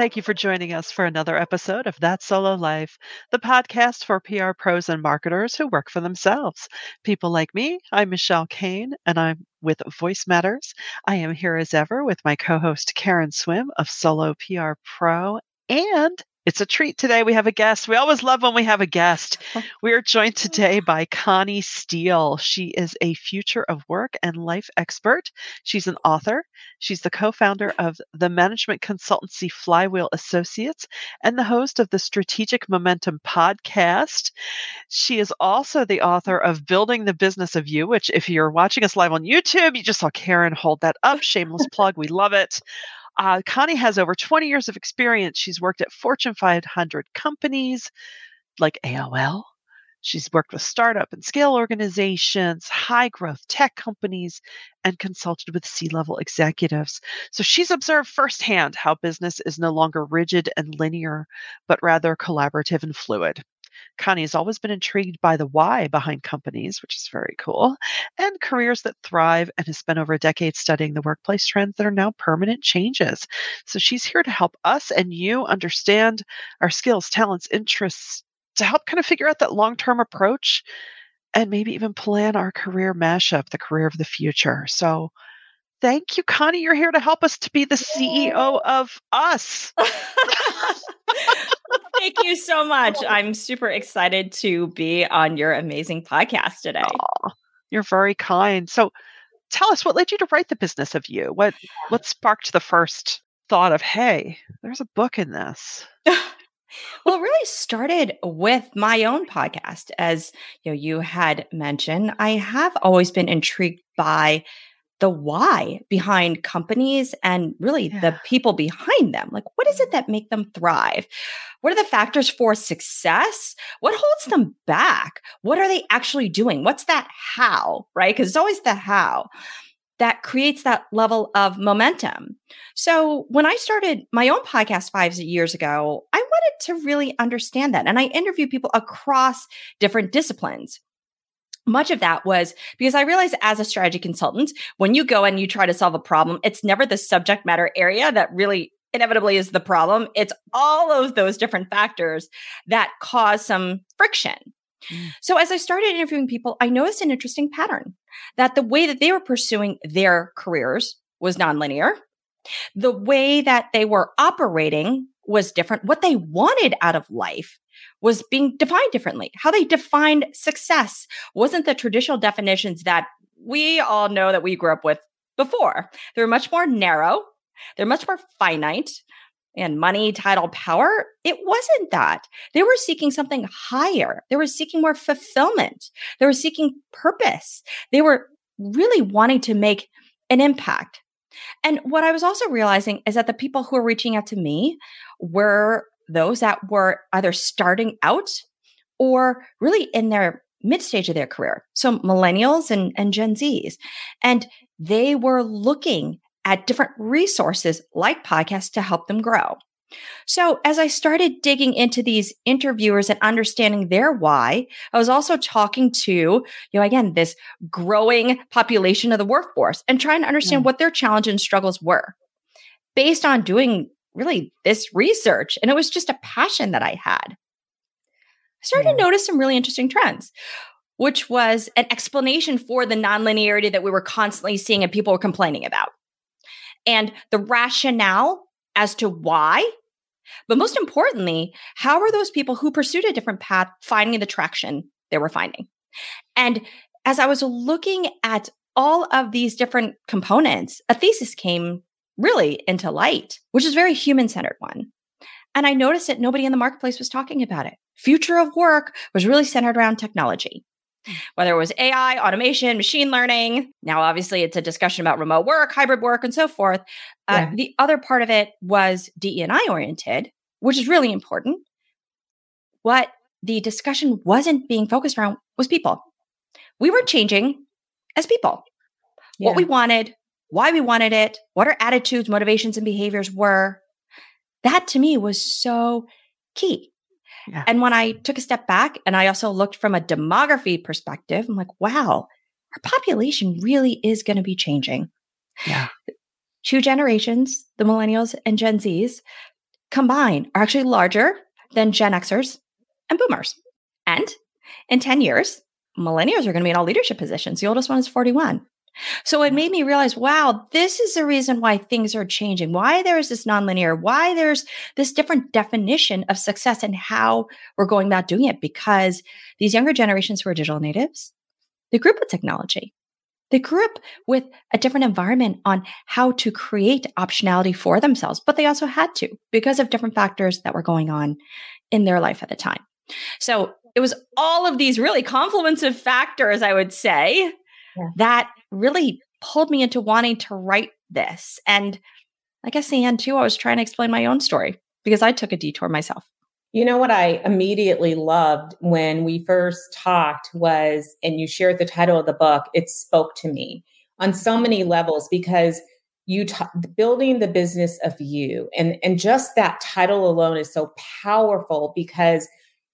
thank you for joining us for another episode of That Solo Life, the podcast for PR pros and marketers who work for themselves. People like me, I'm Michelle Kane, and I'm with Voice Matters. I am here as ever with my co host, Karen Swim of Solo PR Pro and it's a treat today. We have a guest. We always love when we have a guest. Oh. We are joined oh. today by Connie Steele. She is a future of work and life expert. She's an author. She's the co founder of the management consultancy Flywheel Associates and the host of the Strategic Momentum podcast. She is also the author of Building the Business of You, which, if you're watching us live on YouTube, you just saw Karen hold that up. Shameless plug. We love it. Uh, Connie has over 20 years of experience. She's worked at Fortune 500 companies like AOL. She's worked with startup and scale organizations, high growth tech companies, and consulted with C level executives. So she's observed firsthand how business is no longer rigid and linear, but rather collaborative and fluid. Connie has always been intrigued by the why behind companies, which is very cool, and careers that thrive, and has spent over a decade studying the workplace trends that are now permanent changes. So she's here to help us and you understand our skills, talents, interests to help kind of figure out that long term approach and maybe even plan our career mashup, the career of the future. So, thank you, Connie. You're here to help us to be the CEO of us. Thank you so much. I'm super excited to be on your amazing podcast today. Aww, you're very kind. So tell us what led you to write the business of you? What what sparked the first thought of, hey, there's a book in this? well, it really started with my own podcast. As you know, you had mentioned, I have always been intrigued by the why behind companies and really yeah. the people behind them. Like, what is it mm-hmm. that make them thrive? What are the factors for success? What holds them back? What are they actually doing? What's that how, right? Because it's always the how that creates that level of momentum. So when I started my own podcast five years ago, I wanted to really understand that. And I interview people across different disciplines much of that was because I realized as a strategy consultant, when you go and you try to solve a problem, it's never the subject matter area that really inevitably is the problem. It's all of those different factors that cause some friction. Mm. So as I started interviewing people, I noticed an interesting pattern that the way that they were pursuing their careers was nonlinear. The way that they were operating was different. What they wanted out of life was being defined differently. How they defined success wasn't the traditional definitions that we all know that we grew up with before. They were much more narrow, they're much more finite. And money, title, power, it wasn't that. They were seeking something higher. They were seeking more fulfillment. They were seeking purpose. They were really wanting to make an impact. And what I was also realizing is that the people who were reaching out to me were those that were either starting out or really in their mid stage of their career. So millennials and, and Gen Zs. And they were looking at different resources like podcasts to help them grow. So as I started digging into these interviewers and understanding their why, I was also talking to, you know, again, this growing population of the workforce and trying to understand mm. what their challenges and struggles were based on doing really this research. And it was just a passion that I had. I started yeah. to mm-hmm. notice some really interesting trends, which was an explanation for the nonlinearity that we were constantly seeing and people were complaining about. And the rationale as to why, but most importantly, how are those people who pursued a different path finding the traction they were finding? And as I was looking at all of these different components, a thesis came really into light, which is a very human centered one. And I noticed that nobody in the marketplace was talking about it. Future of work was really centered around technology, whether it was AI, automation, machine learning. Now, obviously, it's a discussion about remote work, hybrid work, and so forth. Uh, yeah. The other part of it was DE&I oriented, which is really important. What the discussion wasn't being focused around was people. We were changing as people. Yeah. What we wanted, why we wanted it, what our attitudes, motivations, and behaviors were. That to me was so key. Yeah. And when I took a step back and I also looked from a demography perspective, I'm like, wow, our population really is going to be changing. Yeah. Two generations, the millennials and Gen Zs, combined are actually larger than Gen Xers and boomers. And in 10 years, millennials are going to be in all leadership positions. The oldest one is 41. So it made mm-hmm. me realize, wow, this is the reason why things are changing, why there's this nonlinear, why there's this different definition of success and how we're going about doing it. Because these younger generations who are digital natives, they grew up with technology. They grew up with a different environment on how to create optionality for themselves, but they also had to because of different factors that were going on in their life at the time. So it was all of these really confluence of factors, I would say, yeah. that really pulled me into wanting to write this. And I guess the end too, I was trying to explain my own story because I took a detour myself. You know what I immediately loved when we first talked was, and you shared the title of the book, it spoke to me on so many levels because you t- building the business of you and and just that title alone is so powerful because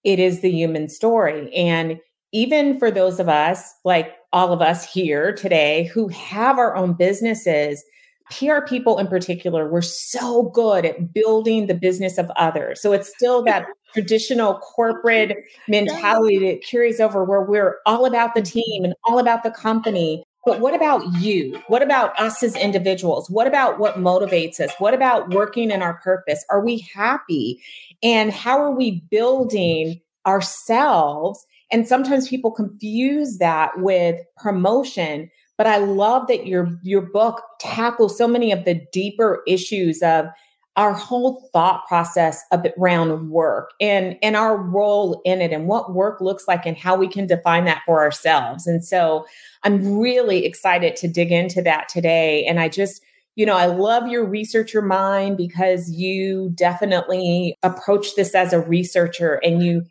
it is the human story and even for those of us like all of us here today who have our own businesses PR people in particular, we're so good at building the business of others. So it's still that traditional corporate mentality that carries over where we're all about the team and all about the company. But what about you? What about us as individuals? What about what motivates us? What about working in our purpose? Are we happy? And how are we building ourselves? And sometimes people confuse that with promotion but I love that your your book tackles so many of the deeper issues of our whole thought process around work and and our role in it and what work looks like and how we can define that for ourselves. And so I'm really excited to dig into that today and I just you know, I love your researcher mind because you definitely approach this as a researcher and you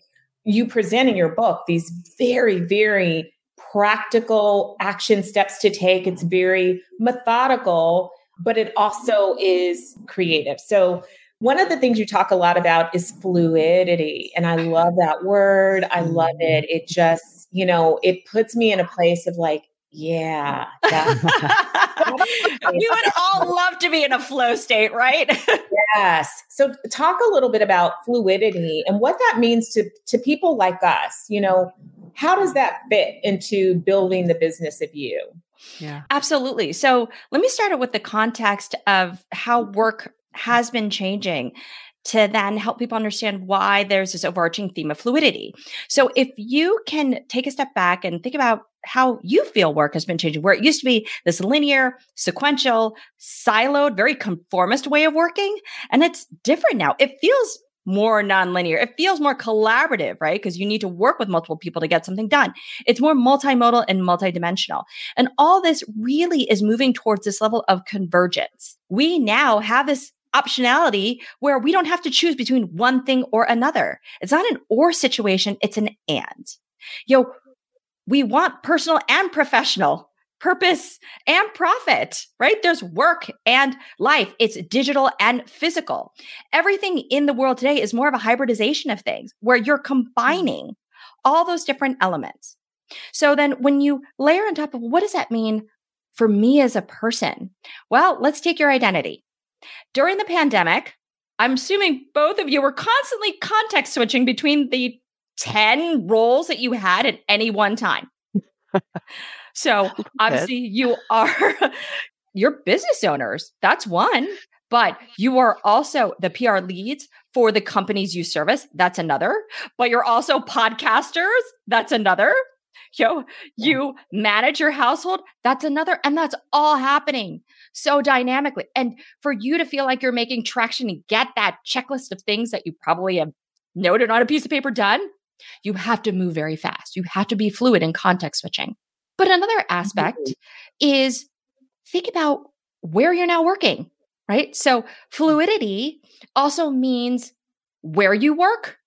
you present in your book these very very practical action steps to take. It's very methodical, but it also is creative. So, one of the things you talk a lot about is fluidity. And I love that word. I love it. Mm-hmm. It just, you know, it puts me in a place of like, yeah. we would all love to be in a flow state, right? yes. So talk a little bit about fluidity and what that means to to people like us. You know, how does that fit into building the business of you? Yeah. Absolutely. So let me start it with the context of how work has been changing to then help people understand why there's this overarching theme of fluidity. So if you can take a step back and think about how you feel work has been changing, where it used to be this linear, sequential, siloed, very conformist way of working, and it's different now. It feels more nonlinear. It feels more collaborative, right? Because you need to work with multiple people to get something done. It's more multimodal and multidimensional. And all this really is moving towards this level of convergence. We now have this optionality where we don't have to choose between one thing or another. It's not an or situation, it's an and. Yo, we want personal and professional purpose and profit, right? There's work and life. It's digital and physical. Everything in the world today is more of a hybridization of things where you're hmm. combining all those different elements. So then when you layer on top of what does that mean for me as a person? Well, let's take your identity. During the pandemic, I'm assuming both of you were constantly context switching between the 10 roles that you had at any one time. So obviously you are you're business owners. That's one. But you are also the PR leads for the companies you service. That's another. But you're also podcasters. That's another. Yo, you manage your household. That's another. And that's all happening so dynamically. And for you to feel like you're making traction and get that checklist of things that you probably have noted on a piece of paper done, you have to move very fast. You have to be fluid in context switching. But another aspect mm-hmm. is think about where you're now working, right? So fluidity also means where you work,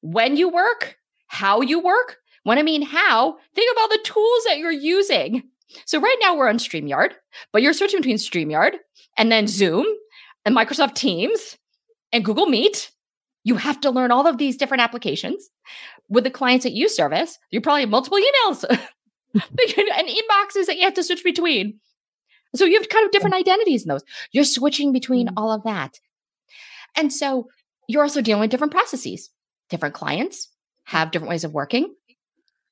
when you work, how you work. When I mean how, think about the tools that you're using. So right now we're on StreamYard, but you're switching between StreamYard and then Zoom and Microsoft Teams and Google Meet. You have to learn all of these different applications. With the clients that you service, you probably have multiple emails and inboxes that you have to switch between. So you have kind of different identities in those. You're switching between mm-hmm. all of that. And so you're also dealing with different processes. Different clients have different ways of working.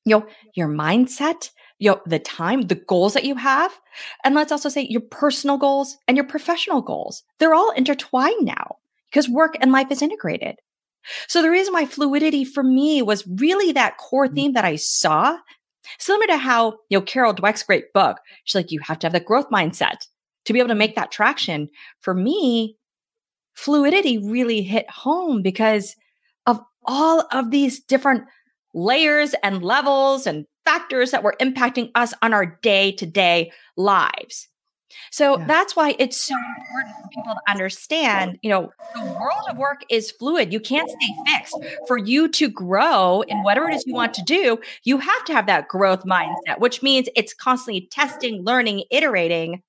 You know, your mindset, you know, the time, the goals that you have. And let's also say your personal goals and your professional goals. They're all intertwined now because work and life is integrated. So the reason why fluidity for me was really that core mm. theme that I saw, similar to how, you know, Carol Dweck's great book, she's like, you have to have that growth mindset to be able to make that traction. For me, fluidity really hit home because of all of these different layers and levels and factors that were impacting us on our day to day lives. So yeah. that's why it's so important for people to understand, you know, the world of work is fluid. You can't stay fixed. For you to grow in whatever it is you want to do, you have to have that growth mindset, which means it's constantly testing, learning, iterating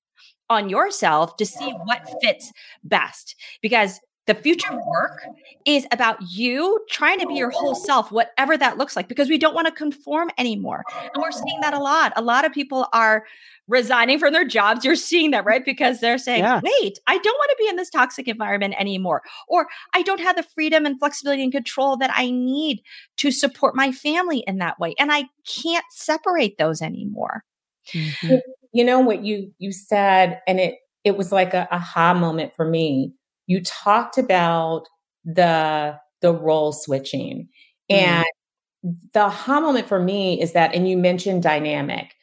on yourself to see what fits best. Because the future of work is about you trying to be your whole self, whatever that looks like, because we don't want to conform anymore. And we're seeing that a lot. A lot of people are resigning from their jobs. You're seeing that, right? Because they're saying, yeah. wait, I don't want to be in this toxic environment anymore. Or I don't have the freedom and flexibility and control that I need to support my family in that way. And I can't separate those anymore. Mm-hmm. You know what you you said, and it it was like a aha moment for me you talked about the the role switching. Mm-hmm. and the aha moment for me is that and you mentioned dynamic.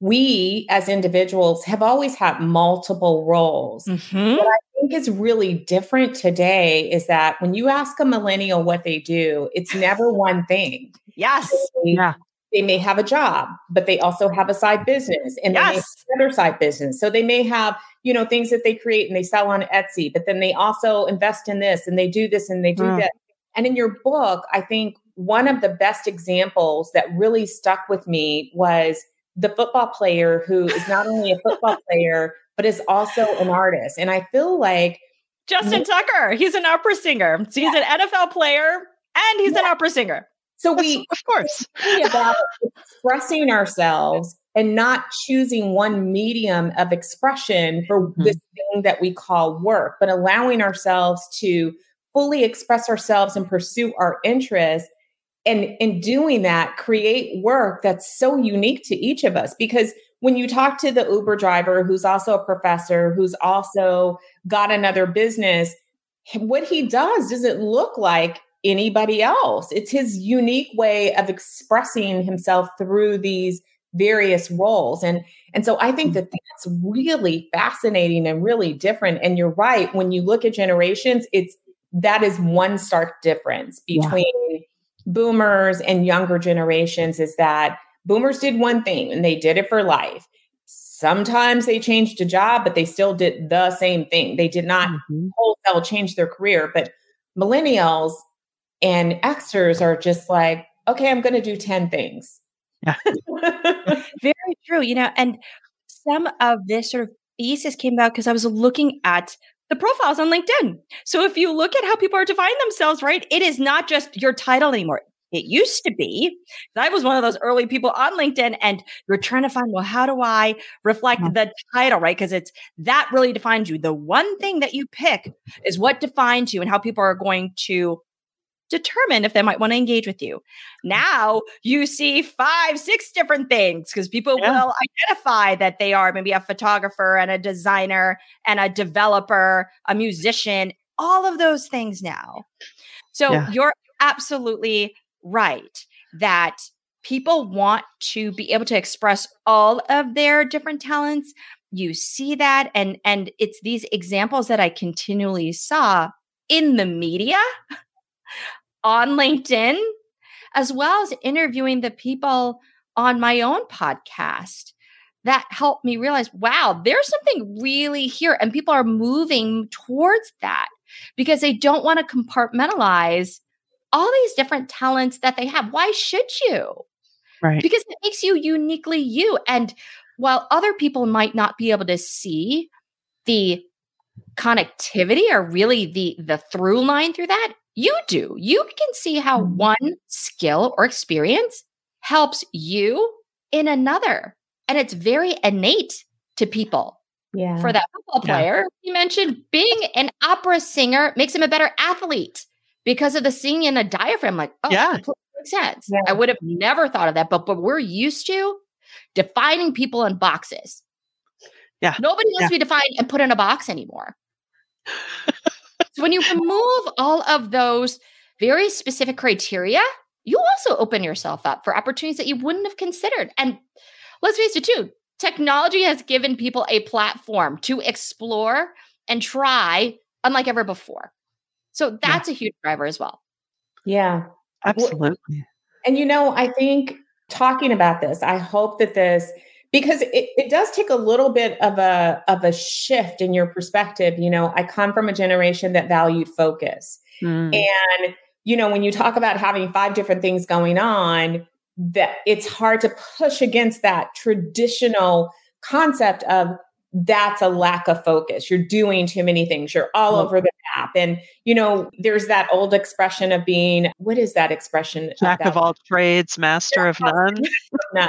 We as individuals have always had multiple roles. Mm-hmm. what i think is really different today is that when you ask a millennial what they do it's never one thing. Yes. They, yeah they may have a job, but they also have a side business and yes. they have another side business. So they may have, you know, things that they create and they sell on Etsy, but then they also invest in this and they do this and they do mm. that. And in your book, I think one of the best examples that really stuck with me was the football player who is not only a football player, but is also an artist. And I feel like Justin Tucker, he's an opera singer. So he's an NFL player and he's yeah. an opera singer. So we, of course, about expressing ourselves and not choosing one medium of expression for mm-hmm. this thing that we call work, but allowing ourselves to fully express ourselves and pursue our interests. And in doing that, create work that's so unique to each of us. Because when you talk to the Uber driver, who's also a professor, who's also got another business, what he does doesn't look like anybody else. It's his unique way of expressing himself through these various roles. And and so I think that that's really fascinating and really different. And you're right, when you look at generations, it's that is one stark difference between yeah. boomers and younger generations is that boomers did one thing and they did it for life. Sometimes they changed a job, but they still did the same thing. They did not mm-hmm. wholesale change their career. But millennials, and Xers are just like, okay, I'm going to do 10 things. Yeah. Very true. You know, and some of this sort of thesis came about because I was looking at the profiles on LinkedIn. So if you look at how people are defining themselves, right, it is not just your title anymore. It used to be. I was one of those early people on LinkedIn, and you're trying to find, well, how do I reflect mm-hmm. the title, right? Because it's that really defines you. The one thing that you pick is what defines you and how people are going to determine if they might want to engage with you. Mm. Now you see five, six different things because people yeah. will identify that they are maybe a photographer and a designer and a developer, a musician, all of those things now. So yeah. you're absolutely right that people want to be able to express all of their different talents you see that and and it's these examples that i continually saw in the media on LinkedIn, as well as interviewing the people on my own podcast that helped me realize wow, there's something really here. And people are moving towards that because they don't want to compartmentalize all these different talents that they have. Why should you? Right. Because it makes you uniquely you. And while other people might not be able to see the connectivity or really the the through line through that you do. You can see how mm-hmm. one skill or experience helps you in another. And it's very innate to people. Yeah. For that football player, yeah. you mentioned being an opera singer makes him a better athlete because of the singing in a diaphragm. Like, oh, Yeah. makes sense. Yeah. I would have never thought of that, but but we're used to defining people in boxes. Yeah. Nobody wants Yeah. to be defined and put in a box anymore. so when you remove all of those very specific criteria, you also open yourself up for opportunities that you wouldn't have considered. And let's face it, too, technology has given people a platform to explore and try unlike ever before. So that's a huge driver as well. Yeah. Absolutely. And you know, I think talking about this, I hope that this because it, it does take a little bit of a of a shift in your perspective. You know, I come from a generation that valued focus. Mm. And you know, when you talk about having five different things going on, that it's hard to push against that traditional concept of that's a lack of focus. You're doing too many things. You're all Well- over the map. And, you know, there's that old expression of being, what is that expression? Jack that of all trades, master of none. none.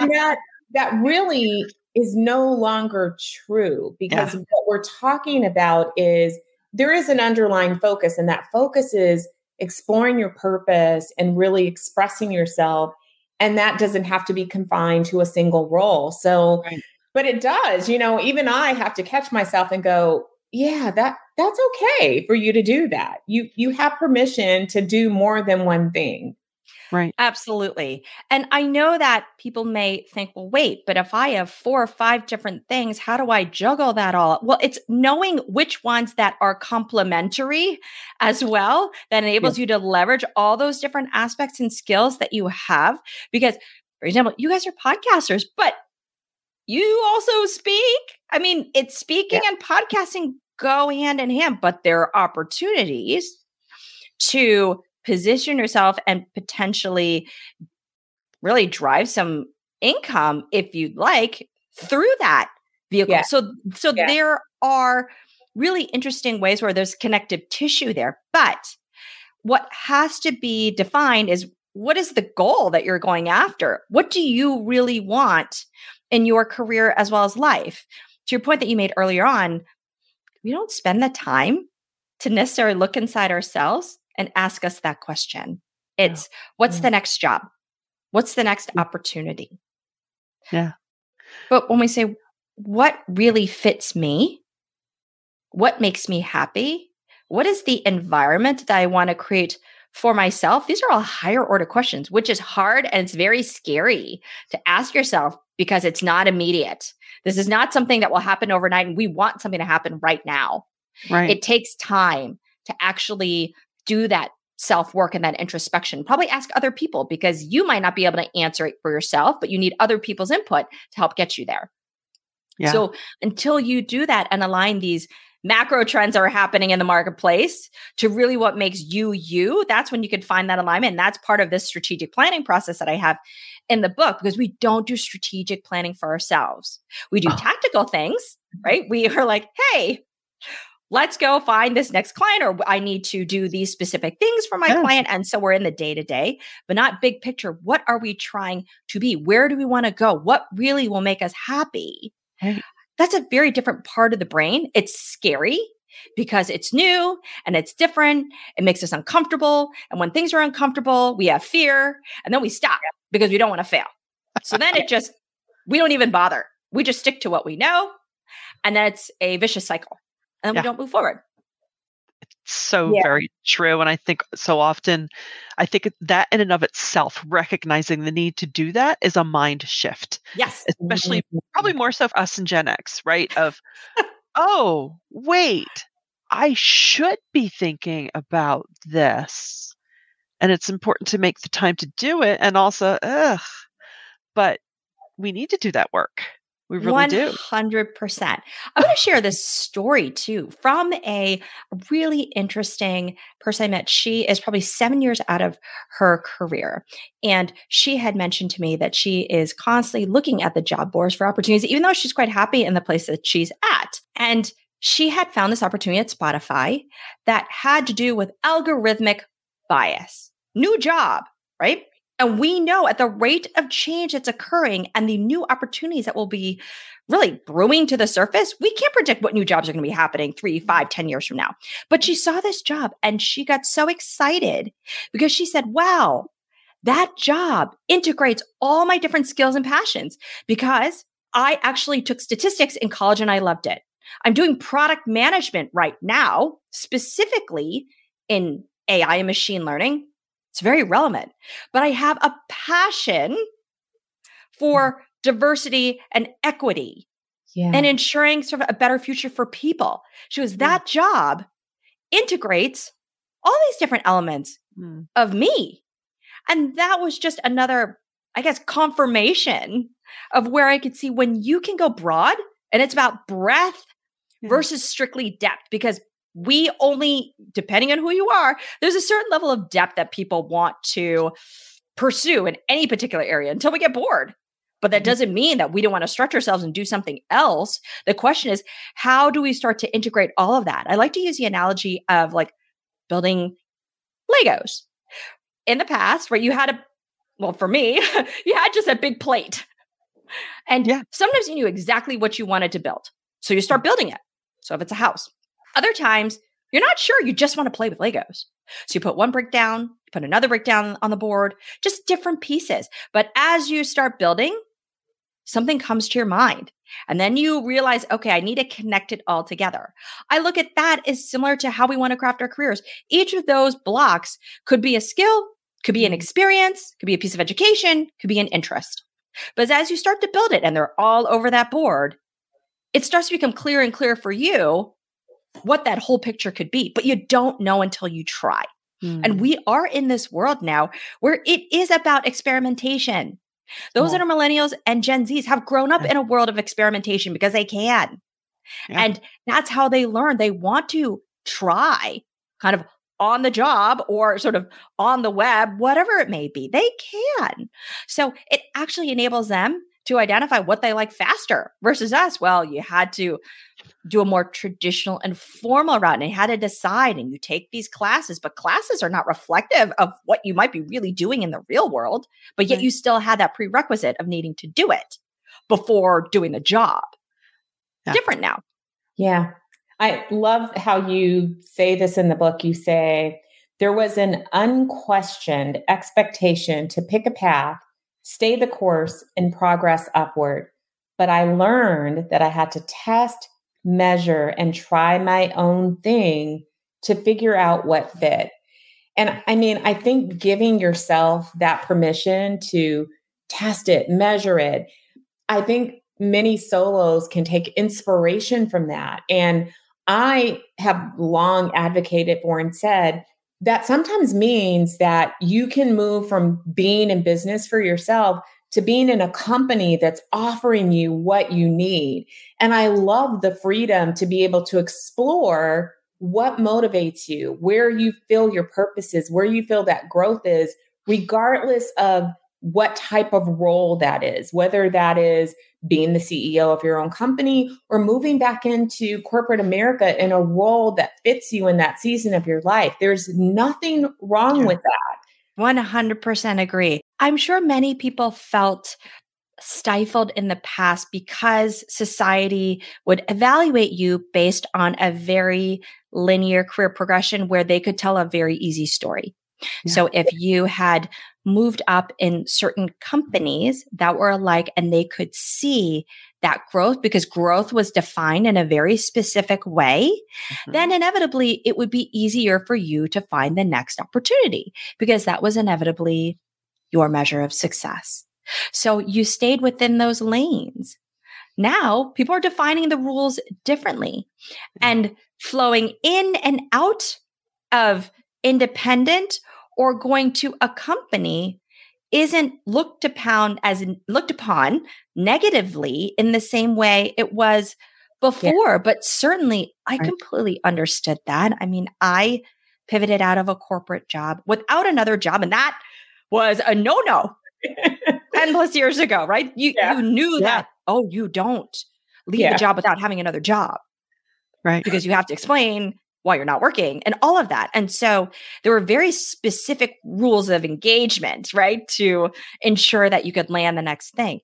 That that really is no longer true because what we're talking about is there is an underlying focus and that focus is exploring your purpose and really expressing yourself and that doesn't have to be confined to a single role. So Right. but it does you know even i have to catch myself and go yeah that that's okay for you to do that. You you have permission to do more than one thing Right. Absolutely. And I know that people may think, well, wait, but if I have four or five different things, how do I juggle that all? Well, it's knowing which ones that are complementary as well that enables you to leverage all those different aspects and skills that you have. Because, for example, you guys are podcasters, but you also speak. I mean, it's speaking and podcasting go hand in hand, but there are opportunities to position yourself and potentially really drive some income if you'd like through that vehicle. Yeah. So so Yeah. there are really interesting ways where there's connective tissue there. But what has to be defined is what is the goal that you're going after? What do you really want in your career as well as life? To your point that you made earlier on, we don't spend the time to necessarily look inside ourselves and ask us that question. It's what's Yeah. the mm. next job? What's the next mm. opportunity? Yeah. But when we say what really fits me, what makes me happy, what is the environment that I want to create for myself? These are all higher order questions, which is hard and it's very scary to ask yourself because it's not immediate. This is not something that will happen overnight, and we want something to happen right now. Right. It takes time to actually do that self work and that introspection. Probably ask other people because you might not be able to answer it for yourself, but you need other people's input to help get you there. yeah. So until you do that and align these macro trends that are happening in the marketplace to really what makes you you, that's when you can find that alignment. And that's part of this strategic planning process that I have in the book because we don't do strategic planning for ourselves. We do Oh. tactical things, right? We are like, hey, let's go find this next client, or I need to do these specific things for my Yeah. client. And so we're in the day to day, but not big picture. What are we trying to be? Where do we want to go? What really will make us happy? That's a very different part of the brain. It's scary because it's new and it's different. It makes us uncomfortable. And when things are uncomfortable, we have fear and then we stop because we don't want to fail. So then it just, we don't even bother. We just stick to what we know. And then it's a vicious cycle. And Yeah. we don't move forward. It's so Yeah. very true and i think so often i think that in and of itself recognizing the need to do that is a mind shift Yes. especially probably mm-hmm. more so for us in gen x right of oh wait i should be thinking about this and it's important to make the time to do it and also ugh but we need to do that work we really do 100%. I'm going to share this story too from a really interesting person I met. She is probably seven years out of her career. And she had mentioned to me that she is constantly looking at the job boards for opportunities, even though she's quite happy in the place that she's at. And she had found this opportunity at Spotify that had to do with algorithmic bias. New job, right? And we know at the rate of change that's occurring and the new opportunities that will be really brewing to the surface. We can't predict what new jobs are going to be happening three, mm-hmm. five, ten years from now. But she saw this job and she got so excited because she said, wow, that job integrates all my different skills and passions because I actually took statistics in college and I loved it. I'm doing product management right now, specifically in AI and machine learning. It's very relevant, but I have a passion for diversity and equity yeah. and ensuring sort of a better future for people. She was that job integrates all these different elements mm. of me. And that was just another, I guess, confirmation of where I could see when you can go broad and it's about breadth yeah. versus strictly depth because we only, depending on who you are, there's a certain level of depth that people want to pursue in any particular area until we get bored. But that mm-hmm. doesn't mean that we don't want to stretch ourselves and do something else. The question is, how do we start to integrate all of that? I like to use the analogy of like building Legos. In the past, where you had a, well, for me, you had just a big plate. And yeah. sometimes you knew exactly what you wanted to build. So you start building it. So if it's a house, other times you're not sure. You just want to play with Legos. So you put one brick down, you put another brick down on the board, just different pieces. But as you start building, something comes to your mind. And then you realize, okay, I need to connect it all together. I look at that as similar to how we want to craft our careers. Each of those blocks could be a skill, could be an mm-hmm. experience, could be a piece of education, could be an interest. But as you start to build it and they're all over that board, it starts to become clear and clear for you what that whole picture could be, but you don't know until you try. Mm. And hmm. we are in this world now where it is about experimentation. Those that are millennials and Gen Zs have grown up in a world of experimentation because they can. Yeah. And that's how they learn. They want to try kind of on the job or sort of on the web, whatever it may be. They can. So it actually enables them to identify what they like faster versus us. Well, you had to do a more traditional and formal route and you had to decide and you take these classes, but classes are not reflective of what you might be really doing in the real world, but yet you still had that prerequisite of needing to do it before doing the job. Yeah. Different now. Yeah. I love how you say this in the book. You say, there was an unquestioned expectation to pick a path stay the course and progress upward. But I learned that I had to test, measure, and try my own thing to figure out what fit. And I mean, I think giving yourself that permission to test it, measure it, I think many solos can take inspiration from that. And I have long advocated for and said that sometimes means that you can move from being in business for yourself to being in a company that's offering you what you need. And I love the freedom to be able to explore what motivates you, where you feel your purpose is, where you feel that growth is, regardless of what type of role that is, whether that is being the CEO of your own company or moving back into corporate America in a role that fits you in that season of your life. There's nothing wrong yeah. with that. 100% agree. I'm sure many people felt stifled in the past because society would evaluate you based on a very linear career progression where they could tell a very easy story. Yeah. So if you had moved up in certain companies that were alike and they could see that growth because growth was defined in a very specific way, mm-hmm. then inevitably it would be easier for you to find the next opportunity because that was inevitably your measure of success. So you stayed within those lanes. Now people are defining the rules differently and flowing in and out of independent or going to a company isn't looked upon as looked upon negatively in the same way it was before yeah. but certainly i right. completely understood that i mean i pivoted out of a corporate job without another job and that was a no-no 10 plus years ago right you yeah. you knew yeah. that oh you don't leave the job without having another job right because you have to explain while you're not working and all of that. And so there were very specific rules of engagement, right? To ensure that you could land the next thing.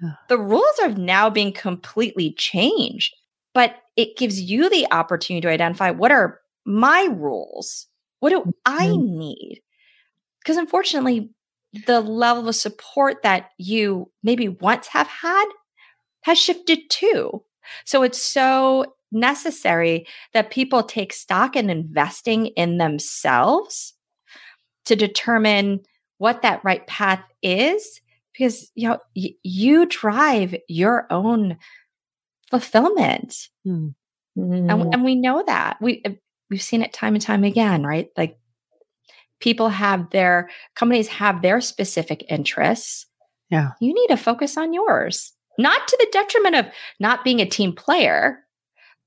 The rules are now being completely changed, but it gives you the opportunity to identify what are my rules? What do I Mm-hmm. need? Because unfortunately, the level of support that you maybe once have had has shifted too. So it's so necessary that people take stock in investing in themselves to determine what that right path is because you know y- you drive your own fulfillment Hmm. and, Mm. and we know that we uh, we've seen it time and time again right like people have their companies have their specific interests Yeah. you need to focus on yours not to the detriment of not being a team player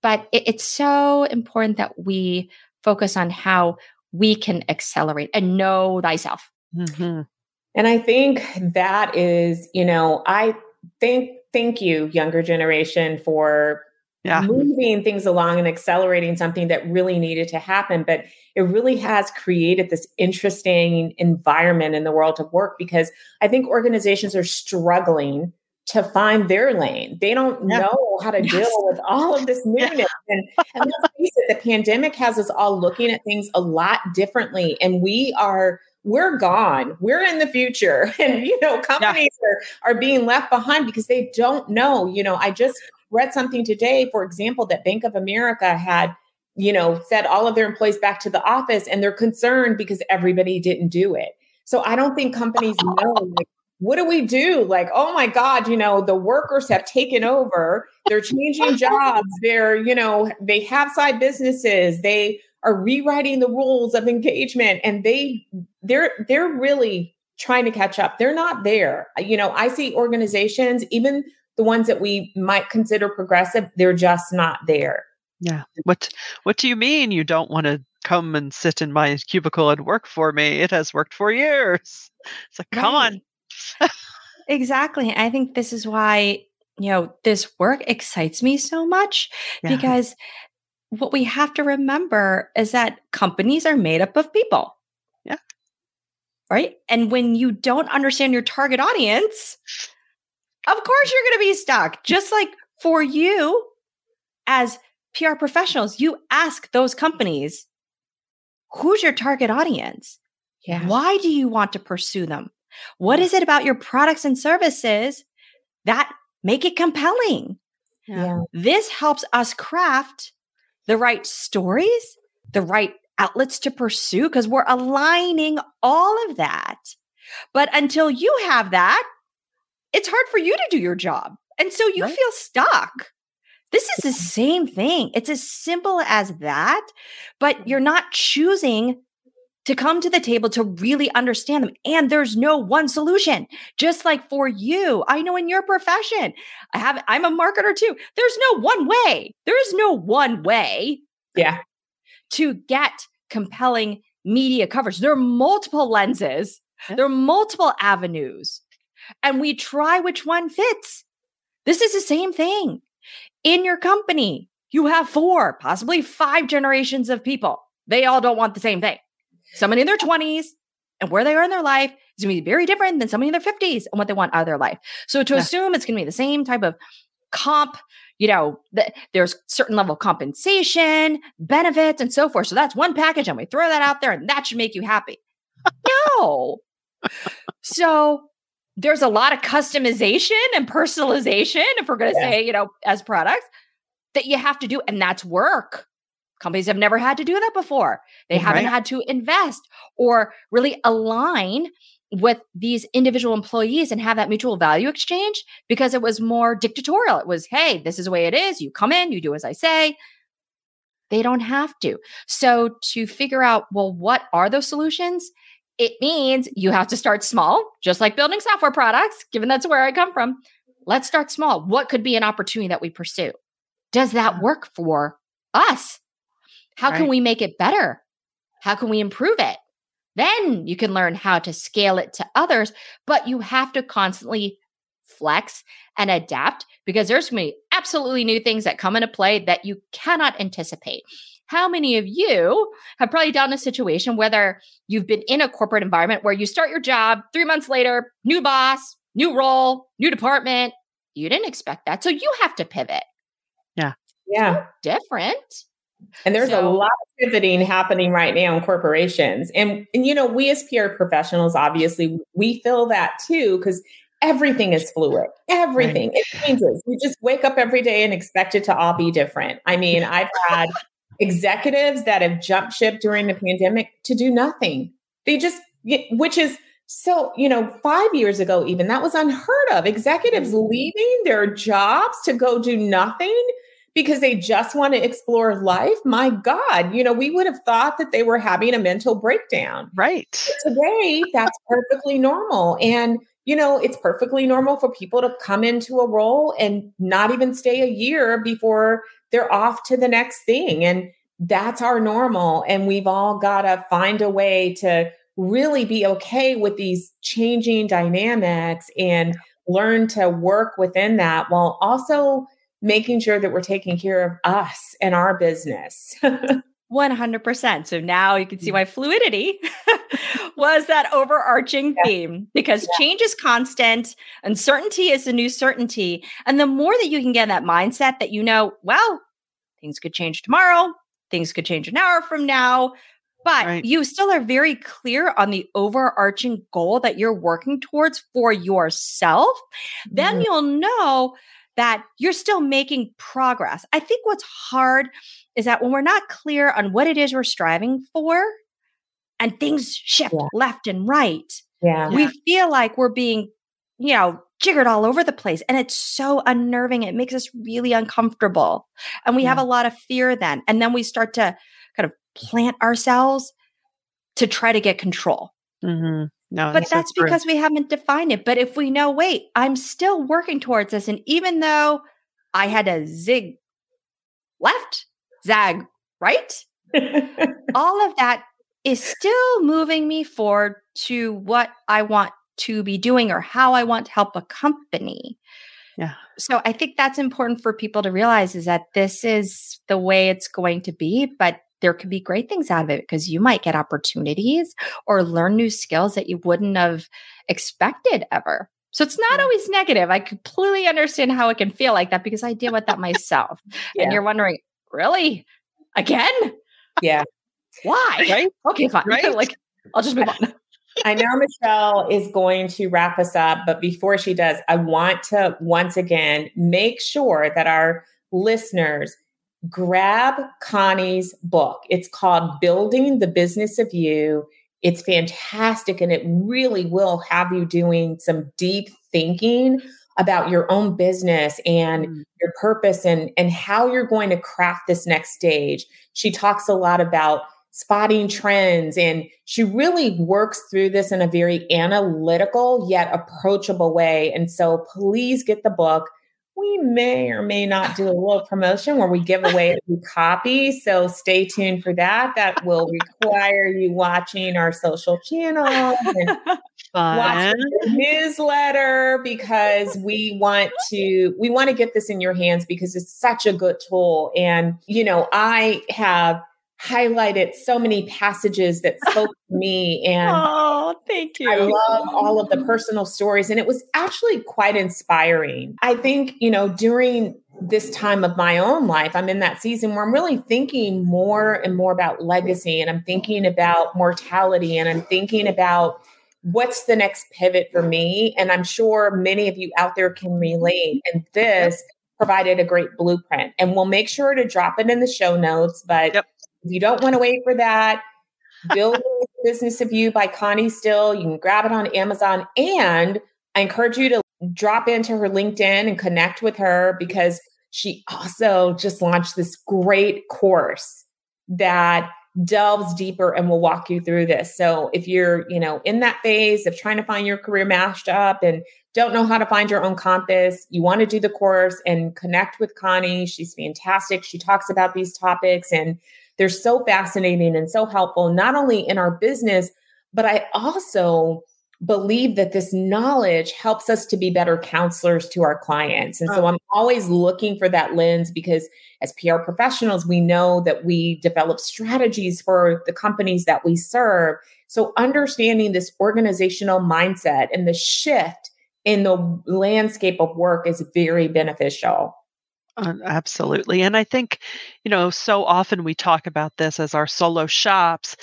but it, it's so important that we focus on how we can accelerate and know thyself Mhm. And I think that is, you know, I think thank you, younger generation, for Yeah. moving things along and accelerating something that really needed to happen. But it really has created this interesting environment in the world of work because I think organizations are struggling to find their lane. They don't Yeah. know how to Yes. deal with all of this newness. And, and let's face it, the pandemic has us all looking at things a lot differently. And we are we're gone. We're in the future. And, you know, companies are, are being left behind because they don't know. You know, I just read something today, for example, that Bank of America had, you know, sent all of their employees back to the office and they're concerned because everybody didn't do it. So I don't think companies know like what do we do? Like, oh my God, you know, the workers have taken over, they're changing jobs, they're, you know, they have side businesses, they are rewriting the rules of engagement and they they're they're really trying to catch up. They're not there. You know, I see organizations, even the ones that we might consider progressive, they're just not there. Yeah. What What do you mean you don't want to come and sit in my cubicle and work for me? It has worked for years. It's like, come on. Exactly. I think this is why, you know, this work excites me so much Yeah. because what we have to remember is that companies are made up of people. Yeah. Right. And when you don't understand your target audience, of course you're going to be stuck. Just like for you as PR professionals, you ask those companies, who's your target audience? Yeah. Why do you want to pursue them? What is it about your products and services that make it compelling? Yeah. This helps us craft the right stories, the right outlets to pursue, because we're aligning all of that. But until you have that, it's hard for you to do your job. And so you Right. feel stuck. This is the same thing. It's as simple as that, but you're not choosing to come to the table to really understand them. And there's no one solution. Just like for you, I know in your profession, I have I'm a marketer too. There's no one way. There is no one way Yeah. to get compelling media coverage. There are multiple lenses. Yeah. There are multiple avenues. And we try which one fits. This is the same thing. In your company, you have four, possibly five generations of people. They all don't want the same thing. Somebody in their 20s and where they are in their life is going to be very different than somebody in their 50s and what they want out of their life. So to Yeah. assume it's going to be the same type of comp, you know, that there's certain level of compensation, benefits, and so forth. So that's one package, and we throw that out there, and that should make you happy. no. So there's a lot of customization and personalization, if we're going to Yeah. say, you know, as products that you have to do, and that's work. Companies have never had to do that before. They haven't had to invest or really align with these individual employees and have that mutual value exchange because it was more dictatorial. It was, hey, this is the way it is. You come in, you do as I say. They don't have to. So, to figure out, well, what are those solutions? It means you have to start small, just like building software products, given that's where I come from. Let's start small. What could be an opportunity that we pursue? Does that work for us? How can we make it better? How can we improve it? Then you can learn how to scale it to others, but you have to constantly flex and adapt because there's going to be absolutely new things that come into play that you cannot anticipate. How many of you have probably done a situation, whether you've been in a corporate environment where you start your job three months later, new boss, new role, new department, you didn't expect that. So you have to pivot. Yeah. Yeah. different. And there's so, a lot of pivoting happening right now in corporations. And, and you know, we as PR professionals, obviously, we feel that too, because everything is fluid. Everything. Right. It changes. We just wake up every day and expect it to all be different. I mean, I've had executives that have jumped ship during the pandemic to do nothing. They just, which is so, you know, five years ago, even that was unheard of. Executives mm-hmm. leaving their jobs to go do nothing because they just want to explore life. My God, you know, we would have thought that they were having a mental breakdown. Right. But today, that's perfectly normal. And, you know, it's perfectly normal for people to come into a role and not even stay a year before they're off to the next thing. And that's our normal. And we've all got to find a way to really be okay with these changing dynamics and learn to work within that while also making sure that we're taking care of us and our business. 100%. So now you can see mm. why fluidity was that overarching theme because yeah. change is constant, uncertainty is the new certainty. And the more that you can get that mindset that you know, well, things could change tomorrow, things could change an hour from now, but right. you still are very clear on the overarching goal that you're working towards for yourself, mm-hmm. then you'll know that you're still making progress. I think what's hard is that when we're not clear on what it is we're striving for and things shift yeah. left and right, yeah. we feel like we're being, you know, jiggered all over the place. And it's so unnerving. It makes us really uncomfortable. And we yeah. have a lot of fear then. And then we start to kind of plant ourselves to try to get control. Mm-hmm. No, but that's because we haven't defined it. But if we know, wait, I'm still working towards this. And even though I had a zig left, zag right, all of that is still moving me forward to what I want to be doing or how I want to help a company. Yeah. So I think that's important for people to realize is that this is the way it's going to be, but there could be great things out of it because you might get opportunities or learn new skills that you wouldn't have expected ever. So it's not always negative. I completely understand how it can feel like that because I deal with that myself. yeah. And you're wondering, really? Again? Yeah. Why? Right? Okay, fine. Right? like I'll just move on. I know Michelle is going to wrap us up, but before she does, I want to once again make sure that our listeners grab Connie's book. It's called Building the Business of You. It's fantastic and it really will have you doing some deep thinking about your own business and mm. your purpose and and how you're going to craft this next stage. She talks a lot about spotting trends and she really works through this in a very analytical yet approachable way. And so please get the book we may or may not do a little promotion where we give away a copy. So stay tuned for that. That will require you watching our social channels and watching the newsletter because we want to we want to get this in your hands because it's such a good tool. And you know, I have highlighted so many passages that spoke to me and oh thank you. i love all of the personal stories and it was actually quite inspiring. I think you know during this time of my own life i'm in that season where i'm really thinking more and more about legacy and i'm thinking about mortality and i'm thinking about what's the next pivot for me and i'm sure many of you out there can relate and this provided a great blueprint and we'll make sure to drop it in the show notes but yep you don't want to wait for that, Build Business of You by Connie Steele. You can grab it on Amazon. And I encourage you to drop into her LinkedIn and connect with her because she also just launched this great course that delves deeper and will walk you through this. So if you're, you know, in that phase of trying to find your career mashed up and don't know how to find your own compass, you want to do the course and connect with Connie. She's fantastic. She talks about these topics and they're so fascinating and so helpful, not only in our business, but I also believe that this knowledge helps us to be better counselors to our clients. And so. I'm always looking for that lens because as PR professionals, we know that we develop strategies for the companies that we serve. So understanding this organizational mindset and the shift in the landscape of work is very beneficial. Uh, absolutely. And I think, you know, so often we talk about this as our solo shops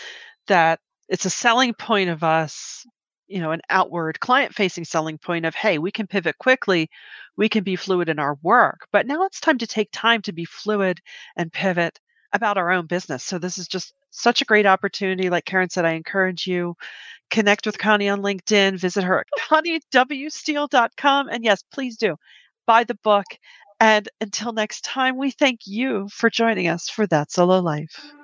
that it's a selling point of us, you know, an outward client facing selling point of, hey, we can pivot quickly, we can be fluid in our work. But now it's time to take time to be fluid and pivot about our own business. So this is just such a great opportunity. Like Karen said, I encourage you connect with Connie on LinkedIn, visit her at conniewsteele.com. And yes, please do buy the book. And until next time, we thank you for joining us for That Solo Life.